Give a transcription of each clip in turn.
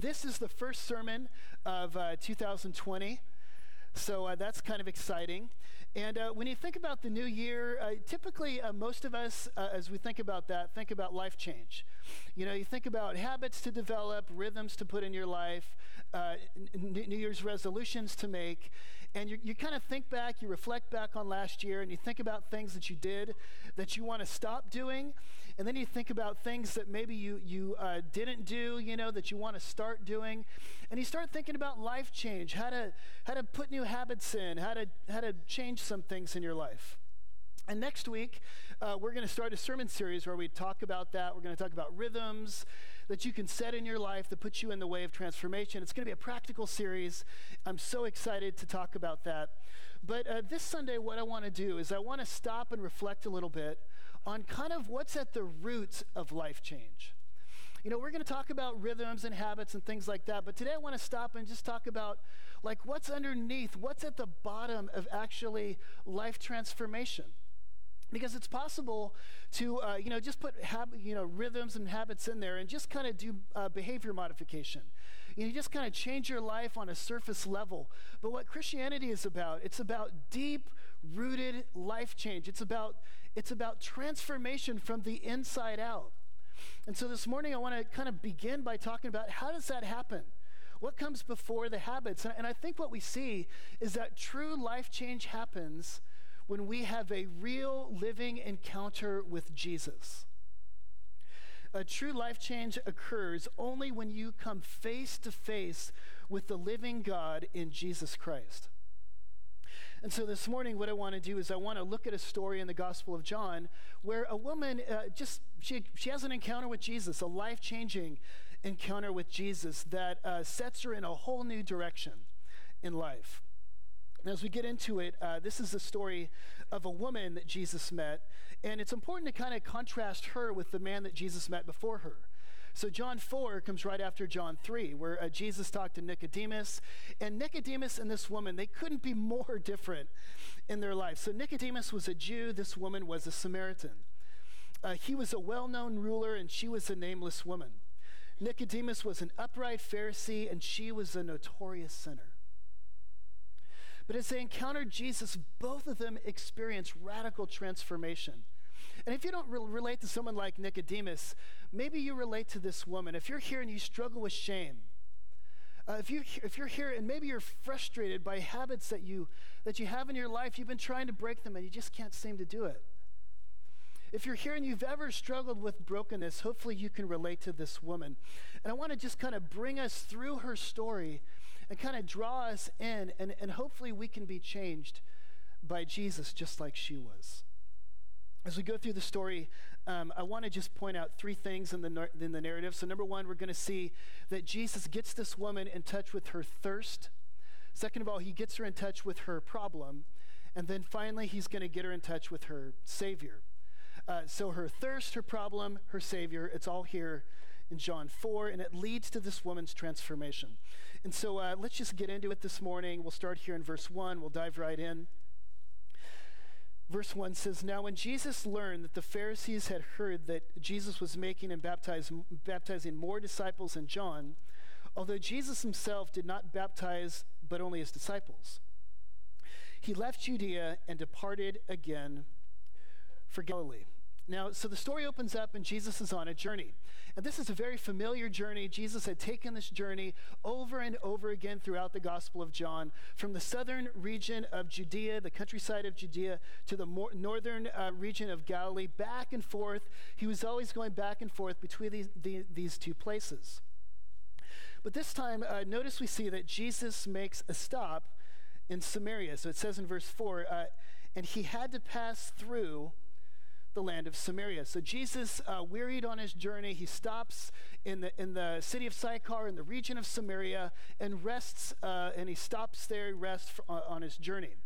This is the first sermon of uh, 2020. So uh, that's kind of exciting. And uh, when you think about the new year, uh, typically uh, most of us, uh, as we think about that, think about life change. You know, you think about habits to develop, rhythms to put in your life, n- New Year's resolutions to make. And you, you kind of think back, you reflect back on last year, and you think about things that you did that you want to stop doing. And then you think about things that maybe you, you uh, didn't do, you know, that you want to start doing. And you start thinking about life change, how to, how to put new habits in, how to, how to change some things in your life. And next week, uh, we're going to start a sermon series where we talk about that. We're going to talk about rhythms that you can set in your life that put you in the way of transformation. It's going to be a practical series. I'm so excited to talk about that. But uh, this Sunday, what I want to do is I want to stop and reflect a little bit on kind of what's at the roots of life change. You know, we're going to talk about rhythms and habits and things like that, but today I want to stop and just talk about like what's underneath, what's at the bottom of actually life transformation. Because it's possible to uh, you know just put hab- you know rhythms and habits in there and just kind of do uh, behavior modification. You, know, you just kind of change your life on a surface level. But what christianity is about it's about deep rooted life change. It's about it's about transformation from the inside out and so this morning i want to kind of begin by talking about how does that happen what comes before the habits and, i think what we see is that true life change happens when we have a real living encounter with Jesus. A true life change occurs only when you come face to face with the living God in Jesus Christ. And so this morning, what I want to do is I want to look at a story in the Gospel of John where a woman uh, just, she, she has an encounter with Jesus, a life changing encounter with Jesus that uh, sets her in a whole new direction in life. And As we get into it, uh, this is the story of a woman that Jesus met, and it's important to kind of contrast her with the man that Jesus met before her. So, John 4 comes right after John 3, where uh, Jesus talked to Nicodemus. And Nicodemus and this woman, they couldn't be more different in their life. So, Nicodemus was a Jew, this woman was a Samaritan. Uh, he was a well known ruler, and she was a nameless woman. Nicodemus was an upright Pharisee, and she was a notorious sinner. But as they encountered Jesus, both of them experienced radical transformation. And if you don't re- relate to someone like Nicodemus, maybe you relate to this woman. If you're here and you struggle with shame, uh, if, you, if you're here and maybe you're frustrated by habits that you, that you have in your life, you've been trying to break them and you just can't seem to do it. If you're here and you've ever struggled with brokenness, hopefully you can relate to this woman. And I want to just kind of bring us through her story and kind of draw us in, and, and hopefully we can be changed by Jesus just like she was. As we go through the story, um, I want to just point out three things in the, in the narrative. So, number one, we're going to see that Jesus gets this woman in touch with her thirst. Second of all, he gets her in touch with her problem. And then finally, he's going to get her in touch with her Savior. Uh, so, her thirst, her problem, her Savior, it's all here in John 4, and it leads to this woman's transformation. And so uh, let's just get into it this morning. We'll start here in verse 1. We'll dive right in. Verse 1 says, Now when Jesus learned that the Pharisees had heard that Jesus was making and baptizing more disciples than John, although Jesus himself did not baptize but only his disciples, he left Judea and departed again for Galilee. Now, so the story opens up and Jesus is on a journey. And this is a very familiar journey. Jesus had taken this journey over and over again throughout the Gospel of John, from the southern region of Judea, the countryside of Judea, to the more northern uh, region of Galilee, back and forth. He was always going back and forth between these, the, these two places. But this time, uh, notice we see that Jesus makes a stop in Samaria. So it says in verse 4 uh, and he had to pass through the land of Samaria. So Jesus, uh, wearied on his journey, he stops in the, in the city of Sychar in the region of Samaria and rests, uh, and he stops there, he rests for, uh, on his journey.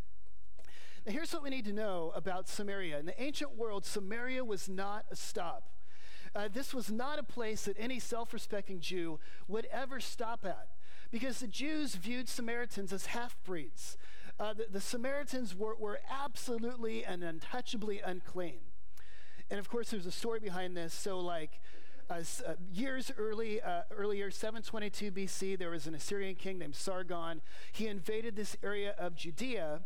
Now, here's what we need to know about Samaria. In the ancient world, Samaria was not a stop. Uh, this was not a place that any self respecting Jew would ever stop at because the Jews viewed Samaritans as half breeds. Uh, the, the, Samaritans were, were absolutely and untouchably unclean. And of course, there's a story behind this. So, like, uh, uh, years early, uh, earlier, 722 BC, there was an Assyrian king named Sargon. He invaded this area of Judea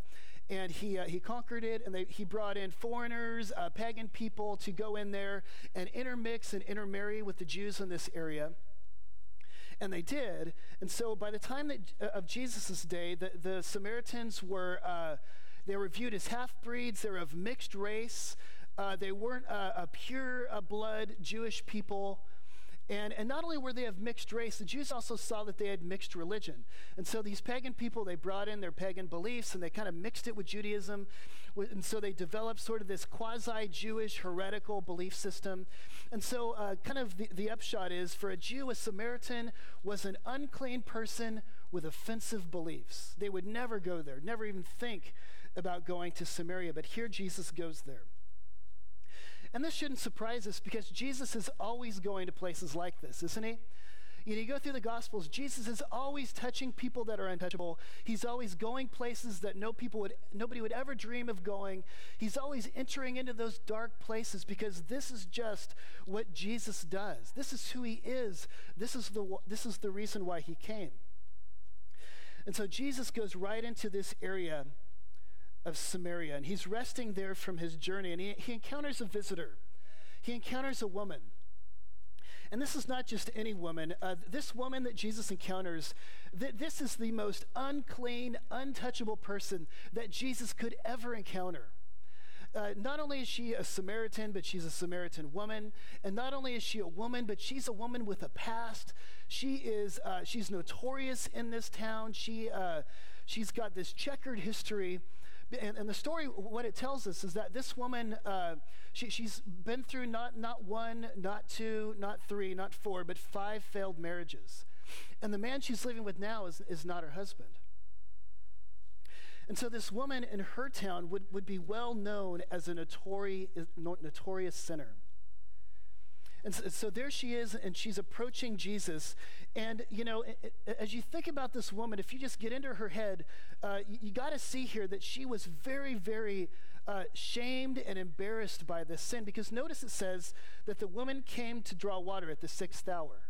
and he, uh, he conquered it, and they, he brought in foreigners, uh, pagan people to go in there and intermix and intermarry with the Jews in this area. And they did. And so by the time that, of Jesus' day, the, the Samaritans were, they were viewed as half-breeds. They were of mixed race. Uh, they weren't a pure uh, blood Jewish people. And, and not only were they of mixed race, the Jews also saw that they had mixed religion. And so these pagan people, they brought in their pagan beliefs and they kind of mixed it with Judaism. And so they developed sort of this quasi Jewish heretical belief system. And so, uh, kind of the, the upshot is for a Jew, a Samaritan was an unclean person with offensive beliefs. They would never go there, never even think about going to Samaria. But here Jesus goes there. And this shouldn't surprise us because Jesus is always going to places like this, isn't he? You, know, you go through the Gospels, Jesus is always touching people that are untouchable. He's always going places that no people would, nobody would ever dream of going. He's always entering into those dark places because this is just what Jesus does. This is who he is. This is the, this is the reason why he came. And so Jesus goes right into this area of Samaria, and he's resting there from his journey, and he, he encounters a visitor. He encounters a woman. And this is not just any woman. Uh, this woman that Jesus encounters, th- this is the most unclean, untouchable person that Jesus could ever encounter. Uh, not only is she a Samaritan, but she's a Samaritan woman. And not only is she a woman, but she's a woman with a past. She is, uh, she's notorious in this town. She, uh, she's got this checkered history. And, and, the story, what it tells us is that this woman, uh, she, she's been through not, not one, not two, not three, not four, but five failed marriages. And the man she's living with now is, is not her husband. And so this woman in her town would, would be well known as a notori, notorious sinner. And so, so, there she is, and she's approaching Jesus. And, you know, as you think about this woman, if you just get into her head, uh, you, you got to see here that she was very, very uh, shamed and embarrassed by this sin. Because notice it says that the woman came to draw water at the sixth hour.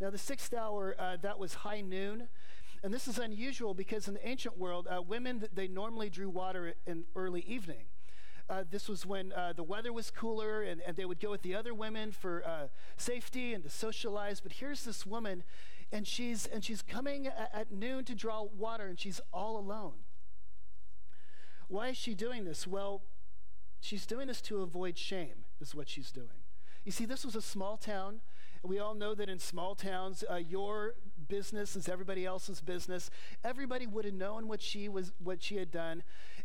Now, the sixth hour, uh, that was high noon. And this is unusual because in the ancient world, uh, women, they normally drew water in early evening. Uh, this was when uh, the weather was cooler and, and they would go with the other women for uh, safety and to socialize. But here's this woman, and she's, and she's coming at, at noon to draw water, and she's all alone. Why is she doing this? Well, she's doing this to avoid shame, is what she's doing. You see, this was a small town. We all know that in small towns, uh, your business is everybody else's business. Everybody would have known what she was, what she had done,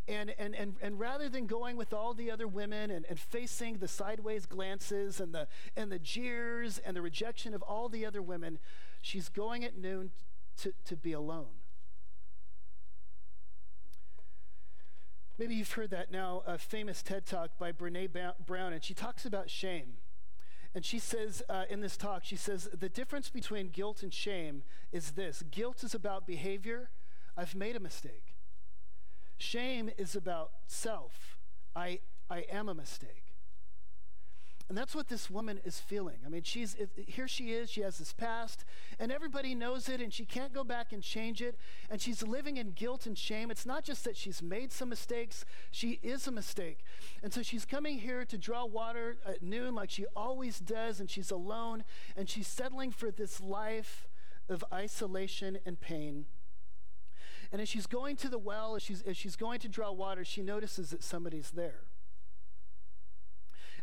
and and and and rather than going with all the other women and, and facing the sideways glances and the and the jeers and the rejection of all the other women, she's going at noon to, to be alone. Maybe you've heard that now, a famous TED talk by Brene Brown, and she talks about shame. And she says uh, in this talk, she says, the difference between guilt and shame is this guilt is about behavior. I've made a mistake. Shame is about self. I, I am a mistake. And that's what this woman is feeling. I mean, she's it, here she is, she has this past, and everybody knows it, and she can't go back and change it, and she's living in guilt and shame. It's not just that she's made some mistakes, she is a mistake. And so she's coming here to draw water at noon like she always does, and she's alone, and she's settling for this life of isolation and pain. And as she's going to the well, as she's, as she's going to draw water, she notices that somebody's there.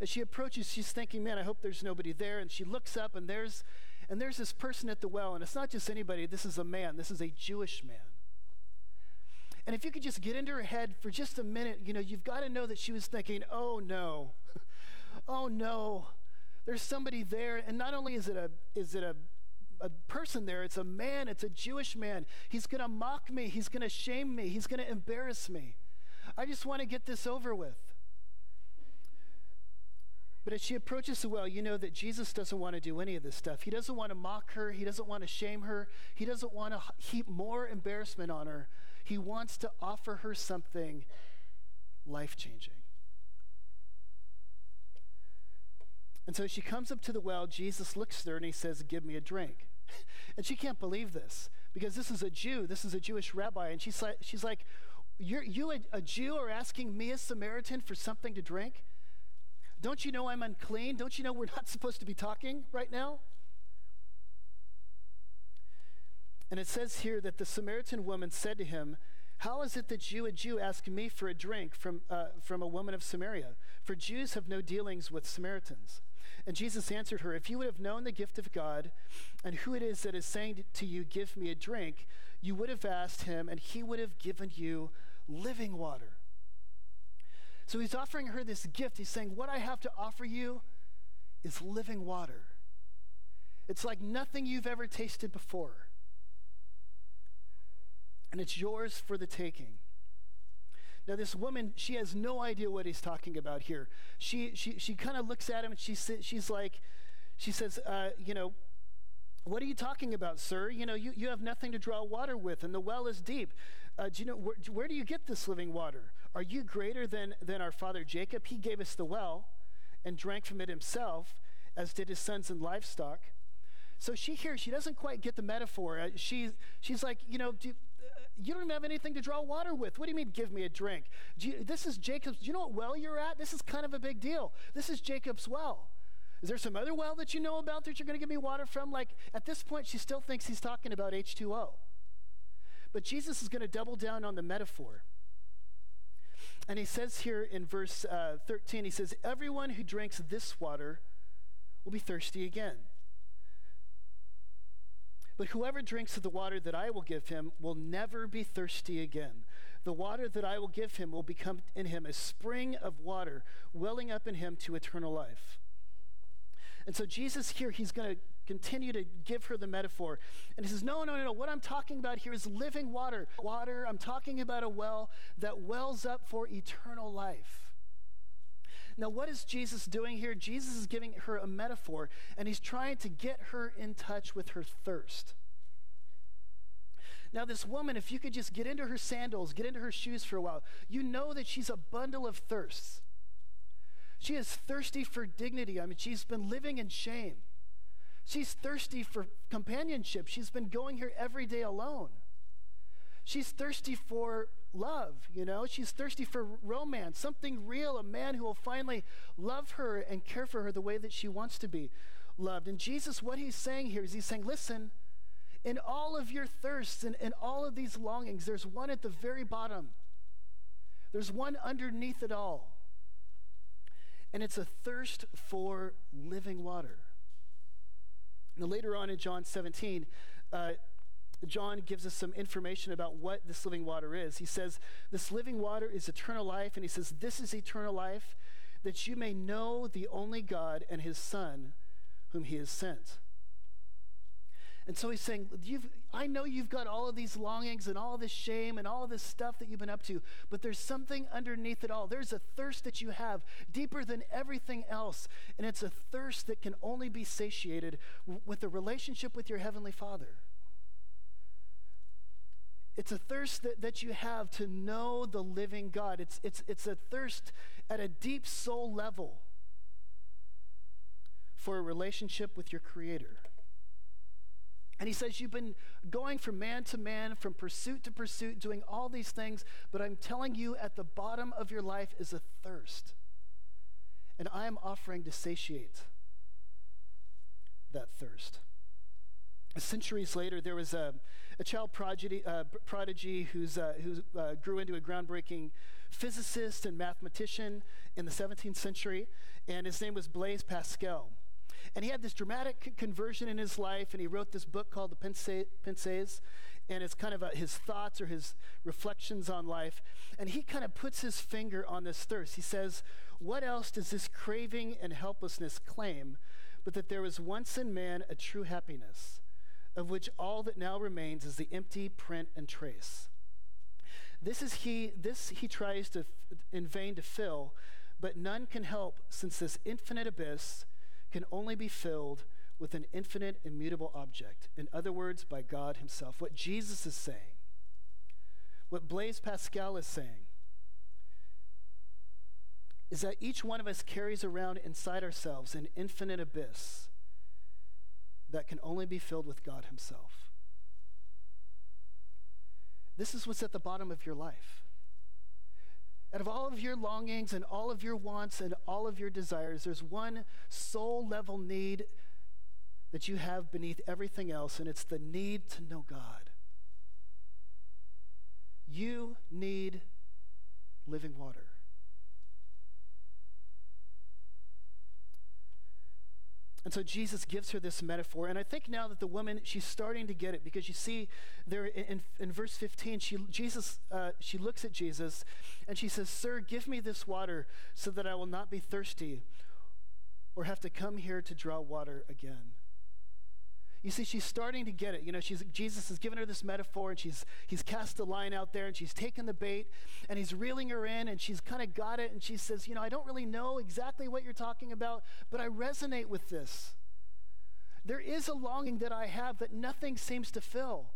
As she approaches, she's thinking, man, I hope there's nobody there. And she looks up, and there's, and there's this person at the well. And it's not just anybody, this is a man, this is a Jewish man. And if you could just get into her head for just a minute, you know, you've got to know that she was thinking, oh no, oh no, there's somebody there. And not only is it a, is it a, a person there, it's a man, it's a Jewish man. He's going to mock me, he's going to shame me, he's going to embarrass me. I just want to get this over with. But as she approaches the well, you know that Jesus doesn't want to do any of this stuff. He doesn't want to mock her. He doesn't want to shame her. He doesn't want to heap more embarrassment on her. He wants to offer her something life changing. And so she comes up to the well. Jesus looks at her and he says, Give me a drink. and she can't believe this because this is a Jew. This is a Jewish rabbi. And she's like, she's like You, a, a Jew, are asking me, a Samaritan, for something to drink? Don't you know I'm unclean? Don't you know we're not supposed to be talking right now? And it says here that the Samaritan woman said to him, How is it that you, a Jew, ask me for a drink from, uh, from a woman of Samaria? For Jews have no dealings with Samaritans. And Jesus answered her, If you would have known the gift of God and who it is that is saying to you, Give me a drink, you would have asked him, and he would have given you living water. So he's offering her this gift. He's saying, What I have to offer you is living water. It's like nothing you've ever tasted before. And it's yours for the taking. Now, this woman, she has no idea what he's talking about here. She, she, she kind of looks at him and she, she's like, she says, uh, you know, what are you talking about, sir? You know, you, you have nothing to draw water with, and the well is deep. Uh, do you know where, where do you get this living water? Are you greater than, than our father Jacob? He gave us the well and drank from it himself, as did his sons and livestock. So she hears, she doesn't quite get the metaphor. Uh, she, she's like, you know, do, you don't even have anything to draw water with. What do you mean, give me a drink? You, this is Jacob's. Do you know what well you're at? This is kind of a big deal. This is Jacob's well. Is there some other well that you know about that you're going to give me water from? Like, at this point, she still thinks he's talking about H2O. But Jesus is going to double down on the metaphor. And he says here in verse uh, 13, he says, Everyone who drinks this water will be thirsty again. But whoever drinks of the water that I will give him will never be thirsty again. The water that I will give him will become in him a spring of water welling up in him to eternal life. And so Jesus here, he's going to continue to give her the metaphor. And he says, No, no, no, no. What I'm talking about here is living water. Water, I'm talking about a well that wells up for eternal life. Now, what is Jesus doing here? Jesus is giving her a metaphor, and he's trying to get her in touch with her thirst. Now, this woman, if you could just get into her sandals, get into her shoes for a while, you know that she's a bundle of thirsts. She is thirsty for dignity. I mean, she's been living in shame. She's thirsty for companionship. She's been going here every day alone. She's thirsty for love, you know? She's thirsty for romance, something real, a man who will finally love her and care for her the way that she wants to be loved. And Jesus, what he's saying here is he's saying, listen, in all of your thirsts and, in all of these longings, there's one at the very bottom. There's one underneath it all. And it's a thirst for living water. Now, later on in John 17, uh, John gives us some information about what this living water is. He says, This living water is eternal life. And he says, This is eternal life, that you may know the only God and his Son, whom he has sent. And so he's saying, I know you've got all of these longings and all this shame and all this stuff that you've been up to, but there's something underneath it all. There's a thirst that you have deeper than everything else. And it's a thirst that can only be satiated with a relationship with your Heavenly Father. It's a thirst that, that you have to know the living God. It's, it's, it's a thirst at a deep soul level for a relationship with your Creator. And he says, You've been going from man to man, from pursuit to pursuit, doing all these things, but I'm telling you, at the bottom of your life is a thirst. And I am offering to satiate that thirst. Centuries later, there was a, a child prodigy, uh, prodigy who's, uh, who uh, grew into a groundbreaking physicist and mathematician in the 17th century, and his name was Blaise Pascal. And he had this dramatic conversion in his life, and he wrote this book called The Pensées, and it's kind of a, his thoughts or his reflections on life. And he kind of puts his finger on this thirst. He says, What else does this craving and helplessness claim but that there was once in man a true happiness? of which all that now remains is the empty print and trace. This is he, this he tries to in vain to fill, but none can help, since this infinite abyss can only be filled with an infinite immutable object. In other words, by God Himself. What Jesus is saying, what Blaise Pascal is saying, is that each one of us carries around inside ourselves an infinite abyss that can only be filled with God Himself. This is what's at the bottom of your life. Out of all of your longings and all of your wants and all of your desires, there's one soul level need that you have beneath everything else, and it's the need to know God. You need living water. And so Jesus gives her this metaphor. And I think now that the woman, she's starting to get it because you see there in, in verse 15, she, Jesus, uh, she looks at Jesus and she says, Sir, give me this water so that I will not be thirsty or have to come here to draw water again. You see, she's starting to get it. You know, she's, Jesus has given her this metaphor, and she's, he's cast a line out there, and she's taken the bait, and he's reeling her in, and she's kind of got it, and she says, You know, I don't really know exactly what you're talking about, but I resonate with this. There is a longing that I have that nothing seems to fill.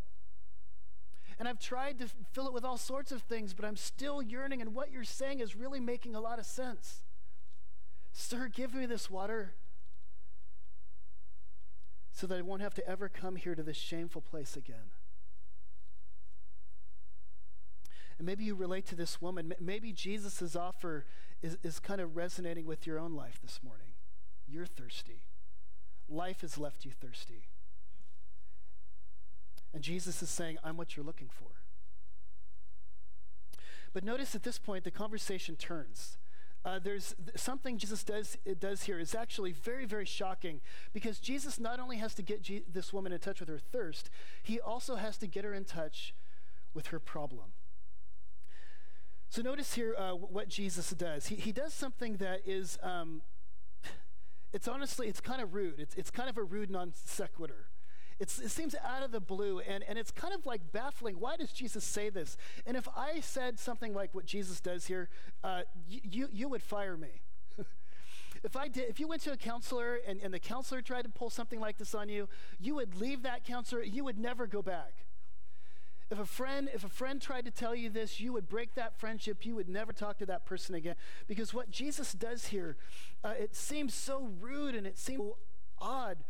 And I've tried to fill it with all sorts of things, but I'm still yearning, and what you're saying is really making a lot of sense. Sir, give me this water so that I won't have to ever come here to this shameful place again. And maybe you relate to this woman. Maybe Jesus' offer is, is kind of resonating with your own life this morning. You're thirsty. Life has left you thirsty. And Jesus is saying, I'm what you're looking for. But notice at this point, the conversation turns uh, there's something Jesus does, does here is actually very, very shocking because Jesus not only has to get this woman in touch with her thirst, he also has to get her in touch with her problem. So notice here uh, what Jesus does. He, he does something that is, um, it's honestly, it's kind of rude. It's, it's kind of a rude non sequitur. It's, it seems out of the blue, and, and it's kind of like baffling. Why does Jesus say this? And if I said something like what Jesus does here, uh, you, you would fire me. if I did, if you went to a counselor and, and the counselor tried to pull something like this on you, you would leave that counselor, you would never go back. If a friend, if a friend tried to tell you this, you would break that friendship. You would never talk to that person again. Because what Jesus does here, uh, it seems so rude and it seems odd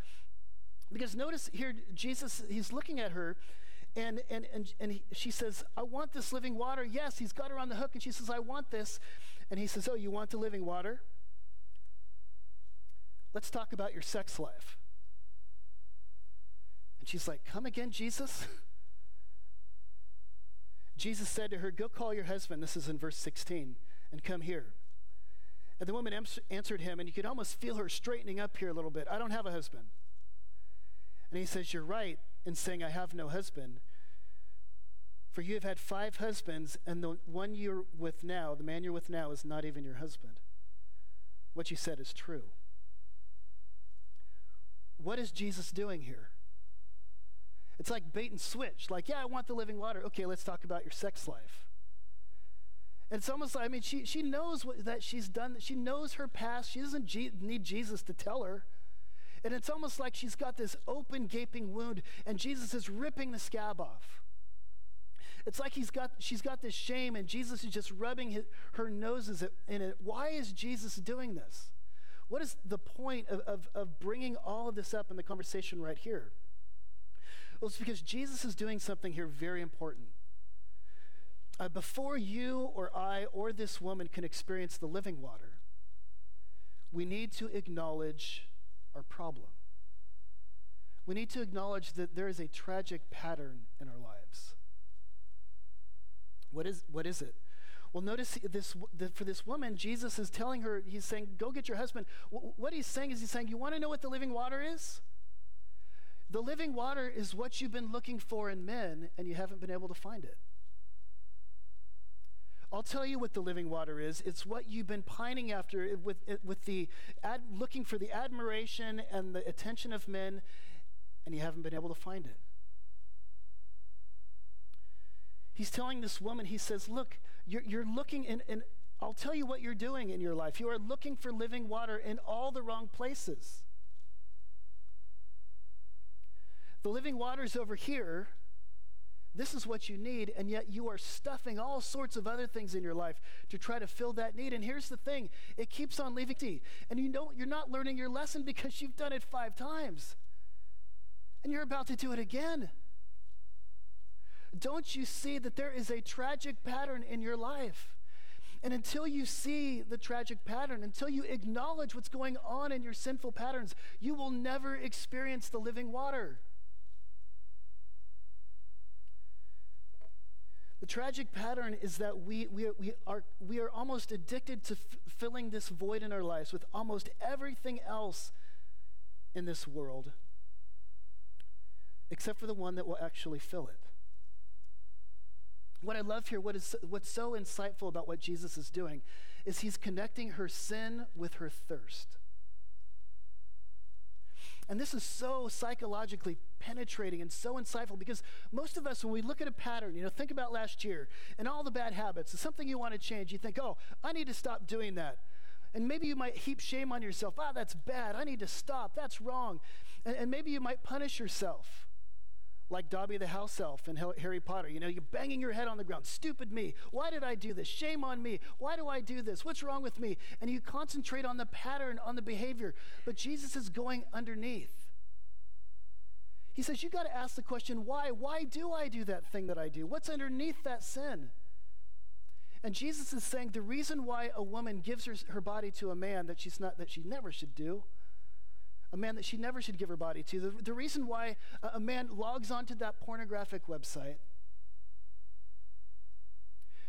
because notice here, Jesus, he's looking at her, and, and, and, and he, she says, I want this living water. Yes, he's got her on the hook, and she says, I want this. And he says, Oh, you want the living water? Let's talk about your sex life. And she's like, Come again, Jesus? Jesus said to her, Go call your husband. This is in verse 16, and come here. And the woman answered him, and you could almost feel her straightening up here a little bit. I don't have a husband. And he says, You're right in saying, I have no husband. For you have had five husbands, and the one you're with now, the man you're with now, is not even your husband. What you said is true. What is Jesus doing here? It's like bait and switch. Like, yeah, I want the living water. Okay, let's talk about your sex life. And it's almost like, I mean, she, she knows what, that she's done. That she knows her past. She doesn't need Jesus to tell her. And it's almost like she's got this open, gaping wound, and Jesus is ripping the scab off. It's like he's got, she's got this shame, and Jesus is just rubbing his, her noses in it. Why is Jesus doing this? What is the point of, of, of bringing all of this up in the conversation right here? Well, it's because Jesus is doing something here very important. Uh, before you or I or this woman can experience the living water, we need to acknowledge our problem. We need to acknowledge that there is a tragic pattern in our lives. What is, what is it? Well, notice this for this woman, Jesus is telling her, he's saying, Go get your husband. W- what he's saying is, he's saying, You want to know what the living water is? The living water is what you've been looking for in men, and you haven't been able to find it. I'll tell you what the living water is. It's what you've been pining after with, with the ad, looking for the admiration and the attention of men, and you haven't been able to find it. He's telling this woman, he says, Look, you're, you're looking, in, and I'll tell you what you're doing in your life. You are looking for living water in all the wrong places. The living water is over here, This is what you need, and yet you are stuffing all sorts of other things in your life to try to fill that need. And here's the thing it keeps on leaving you. And you know you're not learning your lesson because you've done it five times. And you're about to do it again. Don't you see that there is a tragic pattern in your life? And until you see the tragic pattern, until you acknowledge what's going on in your sinful patterns, you will never experience the living water. The tragic pattern is that we, we, we, are, we are almost addicted to f- filling this void in our lives with almost everything else in this world, except for the one that will actually fill it. What I love here, what is, what's so insightful about what Jesus is doing, is he's connecting her sin with her thirst. And this is so psychologically penetrating and so insightful because most of us, when we look at a pattern, you know, think about last year and all the bad habits, it's something you want to change. You think, oh, I need to stop doing that. And maybe you might heap shame on yourself. Ah, that's bad. I need to stop. That's wrong. And, and maybe you might punish yourself like Dobby the house elf in Harry Potter. You know, you're banging your head on the ground. Stupid me. Why did I do this? Shame on me. Why do I do this? What's wrong with me? And you concentrate on the pattern, on the behavior. But Jesus is going underneath. He says, You've got to ask the question, why? Why do I do that thing that I do? What's underneath that sin? And Jesus is saying the reason why a woman gives her, her body to a man that she's not that she never should do a man that she never should give her body to. The, the reason why a, a man logs onto that pornographic website,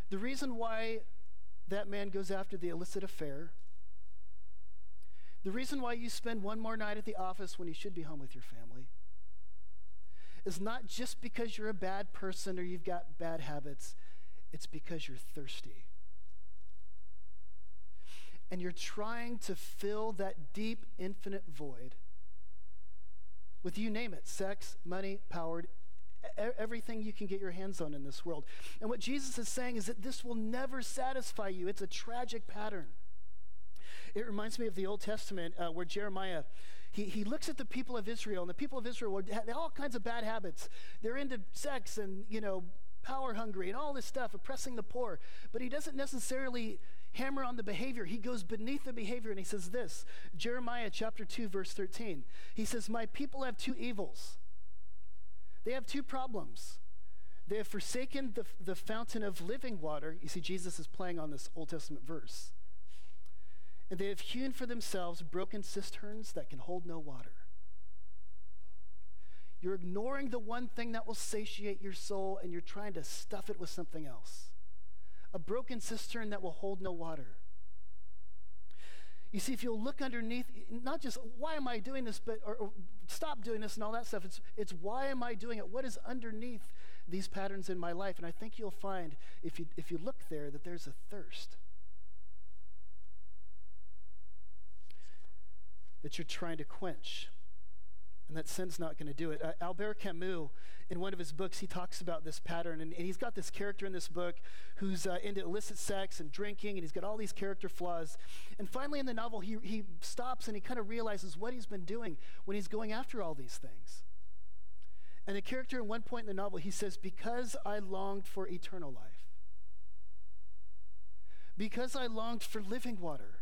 the reason why that man goes after the illicit affair, the reason why you spend one more night at the office when you should be home with your family is not just because you're a bad person or you've got bad habits, it's because you're thirsty and you're trying to fill that deep, infinite void with you name it sex, money, power, everything you can get your hands on in this world. And what Jesus is saying is that this will never satisfy you. It's a tragic pattern. It reminds me of the Old Testament uh, where Jeremiah. He, he looks at the people of Israel, and the people of Israel had all kinds of bad habits. They're into sex and, you know, power hungry and all this stuff, oppressing the poor. But he doesn't necessarily hammer on the behavior. He goes beneath the behavior and he says this Jeremiah chapter 2, verse 13. He says, My people have two evils. They have two problems. They have forsaken the, the fountain of living water. You see, Jesus is playing on this Old Testament verse. And they have hewn for themselves broken cisterns that can hold no water. You're ignoring the one thing that will satiate your soul and you're trying to stuff it with something else a broken cistern that will hold no water. You see, if you'll look underneath, not just why am I doing this, but or, or, stop doing this and all that stuff. It's it's why am I doing it? What is underneath these patterns in my life? And I think you'll find if you if you look there that there's a thirst that you're trying to quench and that sin's not going to do it. Uh, Albert Camus, in one of his books, he talks about this pattern, and, and he's got this character in this book who's uh, into illicit sex and drinking, and he's got all these character flaws. And finally, in the novel, he, he stops and he kind of realizes what he's been doing when he's going after all these things. And the character, at one point in the novel, he says, Because I longed for eternal life, because I longed for living water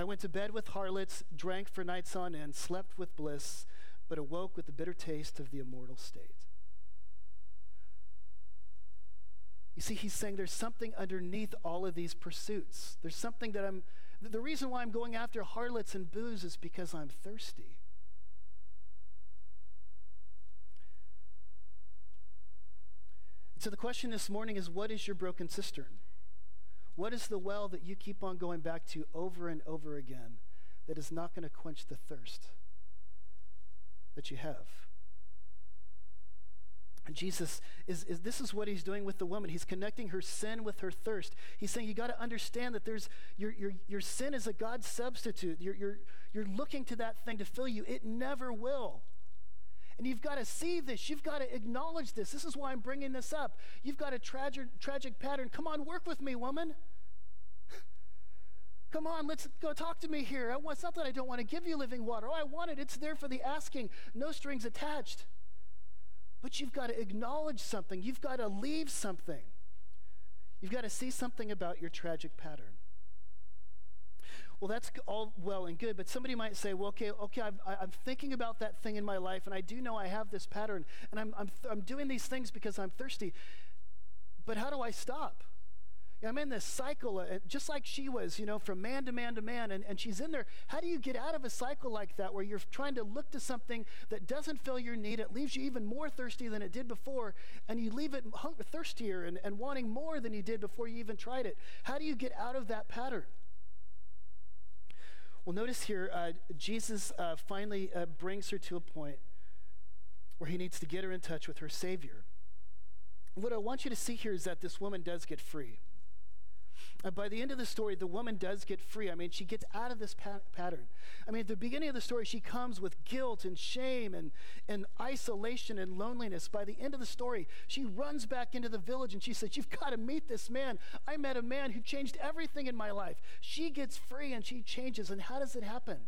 I went to bed with harlots, drank for nights on end, slept with bliss, but awoke with the bitter taste of the immortal state. You see, he's saying there's something underneath all of these pursuits. There's something that I'm, the reason why I'm going after harlots and booze is because I'm thirsty. So the question this morning is what is your broken cistern? What is the well that you keep on going back to over and over again that is not going to quench the thirst that you have? And Jesus is, is this is what he's doing with the woman. He's connecting her sin with her thirst. He's saying you got to understand that there's your, your, your sin is a God substitute. You're, you're, you're looking to that thing to fill you. It never will. And you've got to see this. You've got to acknowledge this. This is why I'm bringing this up. You've got a tragic, tragic pattern. Come on, work with me, woman. Come on, let's go talk to me here. It's not that I don't want to give you living water. Oh, I want it. It's there for the asking, no strings attached. But you've got to acknowledge something, you've got to leave something. You've got to see something about your tragic pattern. Well, that's all well and good, but somebody might say, well, okay, okay, I'm, I'm thinking about that thing in my life, and I do know I have this pattern, and I'm, I'm, I'm doing these things because I'm thirsty. But how do I stop? I'm in this cycle, uh, just like she was, you know, from man to man to man, and, and she's in there. How do you get out of a cycle like that where you're trying to look to something that doesn't fill your need? It leaves you even more thirsty than it did before, and you leave it hung- thirstier and, and wanting more than you did before you even tried it. How do you get out of that pattern? Well, notice here, uh, Jesus uh, finally uh, brings her to a point where he needs to get her in touch with her Savior. What I want you to see here is that this woman does get free. Uh, by the end of the story, the woman does get free. I mean, she gets out of this pa- pattern. I mean, at the beginning of the story, she comes with guilt and shame and, and isolation and loneliness. By the end of the story, she runs back into the village and she says, You've got to meet this man. I met a man who changed everything in my life. She gets free and she changes. And how does it happen?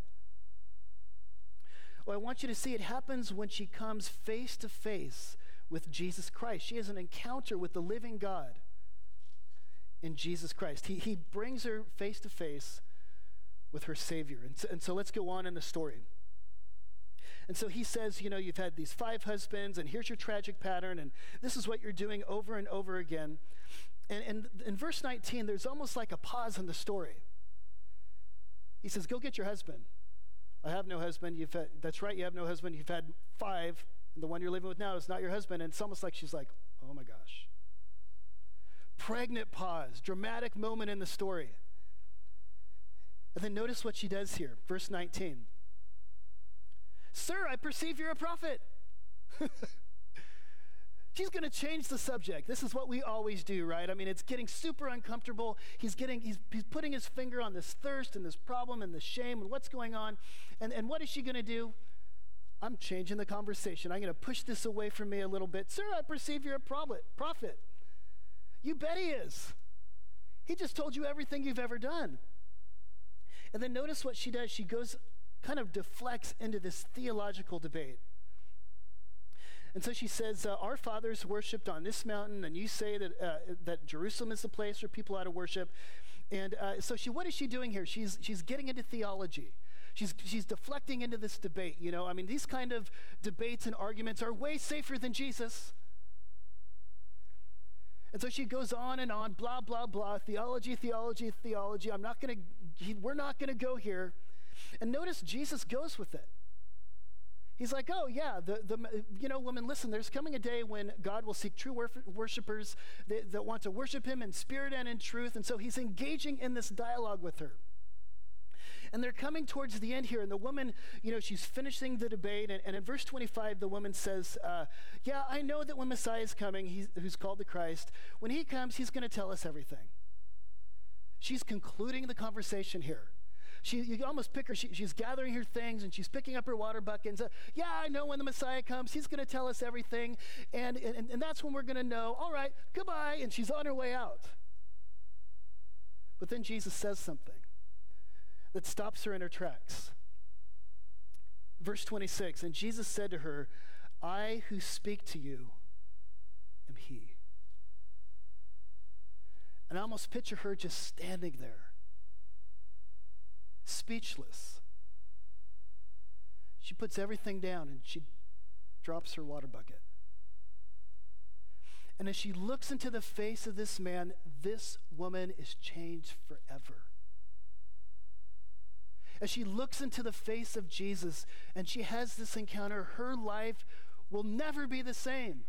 Well, I want you to see it happens when she comes face to face with Jesus Christ. She has an encounter with the living God in Jesus Christ. He, he brings her face to face with her Savior. And so, and so let's go on in the story. And so he says, You know, you've had these five husbands, and here's your tragic pattern, and this is what you're doing over and over again. And, and in verse 19, there's almost like a pause in the story. He says, Go get your husband. I have no husband. You've had, that's right, you have no husband. You've had five, and the one you're living with now is not your husband. And it's almost like she's like, Oh my gosh pregnant pause, dramatic moment in the story. And then notice what she does here, verse 19. Sir, I perceive you're a prophet. She's going to change the subject. This is what we always do, right? I mean, it's getting super uncomfortable. He's getting he's, he's putting his finger on this thirst and this problem and the shame and what's going on. And and what is she going to do? I'm changing the conversation. I'm going to push this away from me a little bit. Sir, I perceive you're a prophet. Prophet. You bet he is. He just told you everything you've ever done. And then notice what she does. She goes, kind of deflects into this theological debate. And so she says, uh, Our fathers worshiped on this mountain, and you say that, uh, that Jerusalem is the place where people ought to worship. And uh, so she, what is she doing here? She's, she's getting into theology. She's, she's deflecting into this debate. You know, I mean, these kind of debates and arguments are way safer than Jesus. And so she goes on and on, blah, blah, blah, theology, theology, theology. I'm not going to, we're not going to go here. And notice Jesus goes with it. He's like, oh, yeah, the, the, you know, woman, listen, there's coming a day when God will seek true wor- worshipers that, that want to worship him in spirit and in truth. And so he's engaging in this dialogue with her. And they're coming towards the end here, and the woman, you know, she's finishing the debate. And, and in verse 25, the woman says, uh, Yeah, I know that when Messiah is coming, who's called the Christ, when he comes, he's going to tell us everything. She's concluding the conversation here. She, you almost pick her, she, she's gathering her things and she's picking up her water bucket and says, Yeah, I know when the Messiah comes, he's going to tell us everything. And, and, and that's when we're going to know, all right, goodbye. And she's on her way out. But then Jesus says something that stops her in her tracks. Verse 26 And Jesus said to her, I who speak to you am He. And I almost picture her just standing there, speechless. She puts everything down and she drops her water bucket. And as she looks into the face of this man, this woman is changed forever as she looks into the face of Jesus and she has this encounter, her life will never be the same.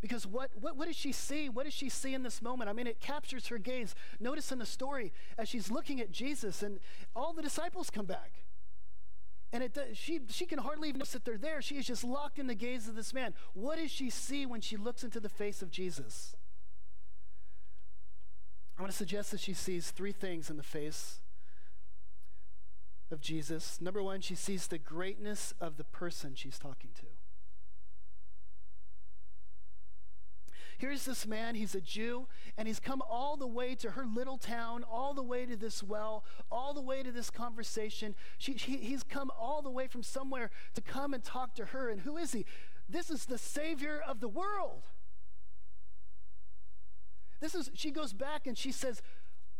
Because what, what, what does she see? What does she see in this moment? I mean, it captures her gaze. Notice in the story, as she's looking at Jesus, and all the disciples come back. And it does, she, she can hardly even notice that they're there. She is just locked in the gaze of this man. What does she see when she looks into the face of Jesus? I want to suggest that she sees three things in the face of Jesus. Number one, she sees the greatness of the person she's talking to. Here's this man, he's a Jew, and he's come all the way to her little town, all the way to this well, all the way to this conversation. She, she, he's come all the way from somewhere to come and talk to her. And who is he? This is the Savior of the world. This is, she goes back and she says,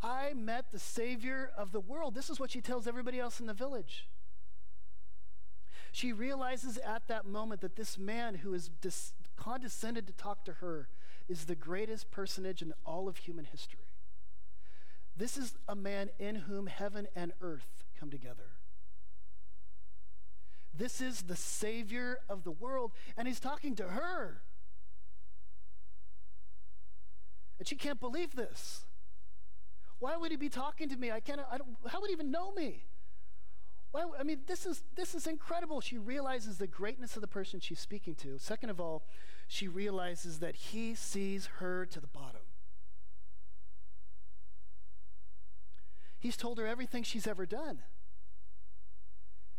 I met the Savior of the world. This is what she tells everybody else in the village. She realizes at that moment that this man who has dis- condescended to talk to her is the greatest personage in all of human history. This is a man in whom heaven and earth come together. This is the Savior of the world, and he's talking to her. And she can't believe this. Why would he be talking to me? I can't, I don't, how would he even know me? Well, I mean, this is, this is incredible. She realizes the greatness of the person she's speaking to. Second of all, she realizes that he sees her to the bottom. He's told her everything she's ever done.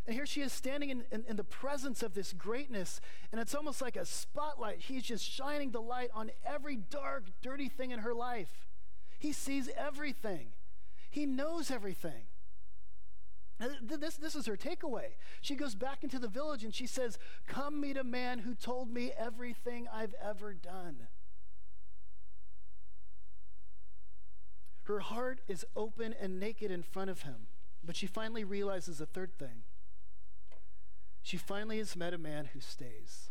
And here she is standing in, in, in, the presence of this greatness, and it's almost like a spotlight. He's just shining the light on every dark, dirty thing in her life. He sees everything, he knows everything. This, this is her takeaway. She goes back into the village and she says, Come meet a man who told me everything I've ever done. Her heart is open and naked in front of him, but she finally realizes a third thing. She finally has met a man who stays.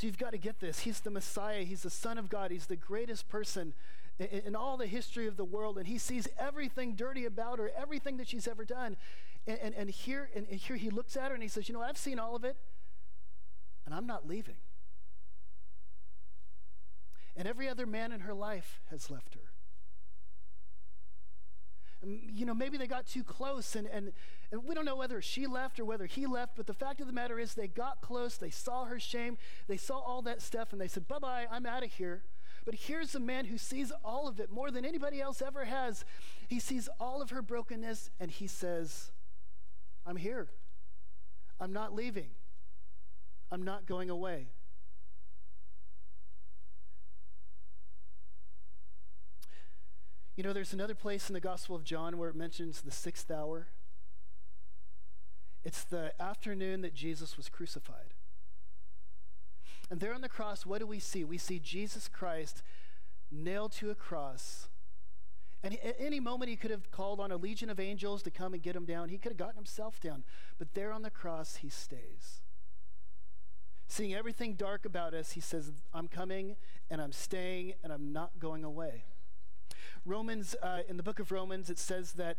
So you've got to get this. He's the Messiah, he's the Son of God, he's the greatest person in, in, all the history of the world, and he sees everything dirty about her, everything that she's ever done. And, and, and here, and here he looks at her and he says, You know, I've seen all of it, and I'm not leaving. And every other man in her life has left her. You know, maybe they got too close, and, and, and we don't know whether she left or whether he left, but the fact of the matter is they got close, they saw her shame, they saw all that stuff, and they said, Bye bye, I'm out of here. But here's a man who sees all of it more than anybody else ever has. He sees all of her brokenness and he says, I'm here. I'm not leaving. I'm not going away. You know, there's another place in the Gospel of John where it mentions the sixth hour. It's the afternoon that Jesus was crucified. And there on the cross, what do we see? We see Jesus Christ nailed to a cross. And at any moment, he could have called on a legion of angels to come and get him down. He could have gotten himself down. But there on the cross, he stays. Seeing everything dark about us, he says, I'm coming and I'm staying and I'm not going away. Romans, uh, in the book of Romans, it says that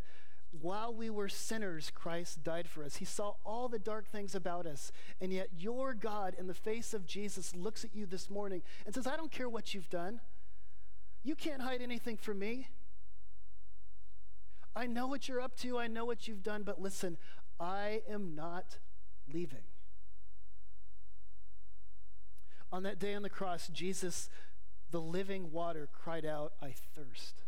while we were sinners, Christ died for us. He saw all the dark things about us. And yet, your God, in the face of Jesus, looks at you this morning and says, I don't care what you've done. You can't hide anything from me. I know what you're up to. I know what you've done. But listen, I am not leaving. On that day on the cross, Jesus, the living water, cried out, I thirst.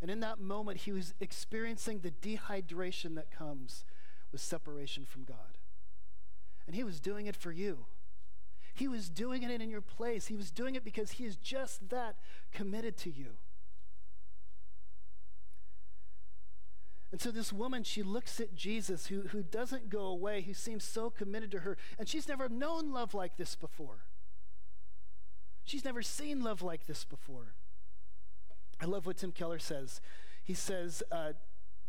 And in that moment, he was experiencing the dehydration that comes with separation from God. And he was doing it for you. He was doing it in your place. He was doing it because he is just that committed to you. And so this woman, she looks at Jesus who, who doesn't go away, who seems so committed to her, and she's never known love like this before. She's never seen love like this before. I love what Tim Keller says. He says, uh,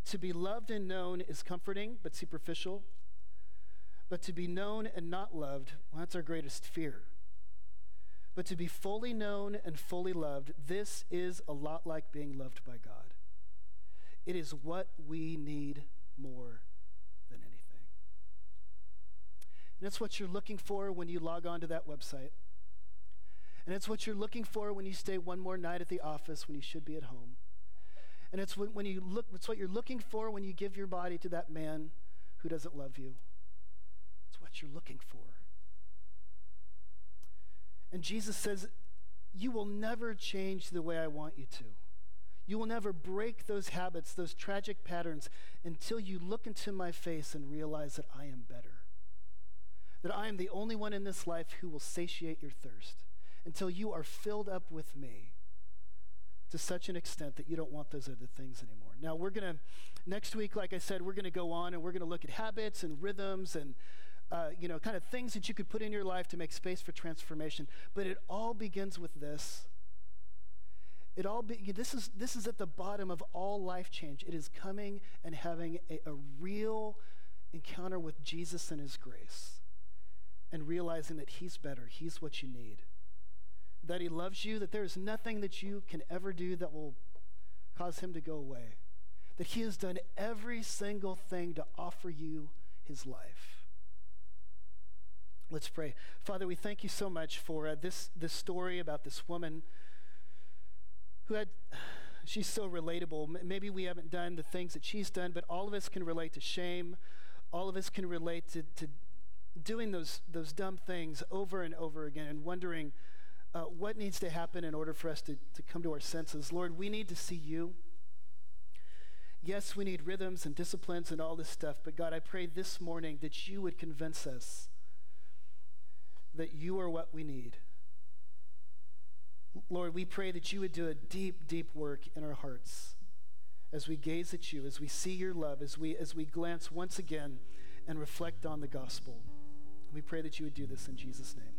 To be loved and known is comforting but superficial. But to be known and not loved, well, that's our greatest fear. But to be fully known and fully loved, this is a lot like being loved by God. It is what we need more than anything. And that's what you're looking for when you log on to that website. And it's what you're looking for when you stay one more night at the office when you should be at home. And it's when you look, it's what you're looking for when you give your body to that man who doesn't love you. It's what you're looking for. And Jesus says, You will never change the way I want you to. You will never break those habits, those tragic patterns, until you look into my face and realize that I am better. that I am the only one in this life who will satiate your thirst until you are filled up with me to such an extent that you don't want those other things anymore. Now, we're going to, next week, like I said, we're going to go on and we're going to look at habits and rhythms and, uh, you know, kind of things that you could put in your life to make space for transformation. But it all begins with this. It all be, this is this is at the bottom of all life change. It is coming and having a, a real encounter with Jesus and his grace and realizing that he's better, he's what you need that He loves you, that there is nothing that you can ever do that will cause Him to go away, that He has done every single thing to offer you His life. Let's pray. Father, we thank you so much for uh, this, this story about this woman who had, she's so relatable. Maybe we haven't done the things that she's done, but all of us can relate to shame. All of us can relate to, to doing those, those dumb things over and over again and wondering, uh, what needs to happen in order for us to, to come to our senses. Lord, we need to see you. Yes, we need rhythms and disciplines and all this stuff, but God, I pray this morning that you would convince us that you are what we need. Lord, we pray that you would do a deep, deep work in our hearts as we gaze at you, as we see your love, as we, as we glance once again and reflect on the gospel. We pray that you would do this in Jesus' name.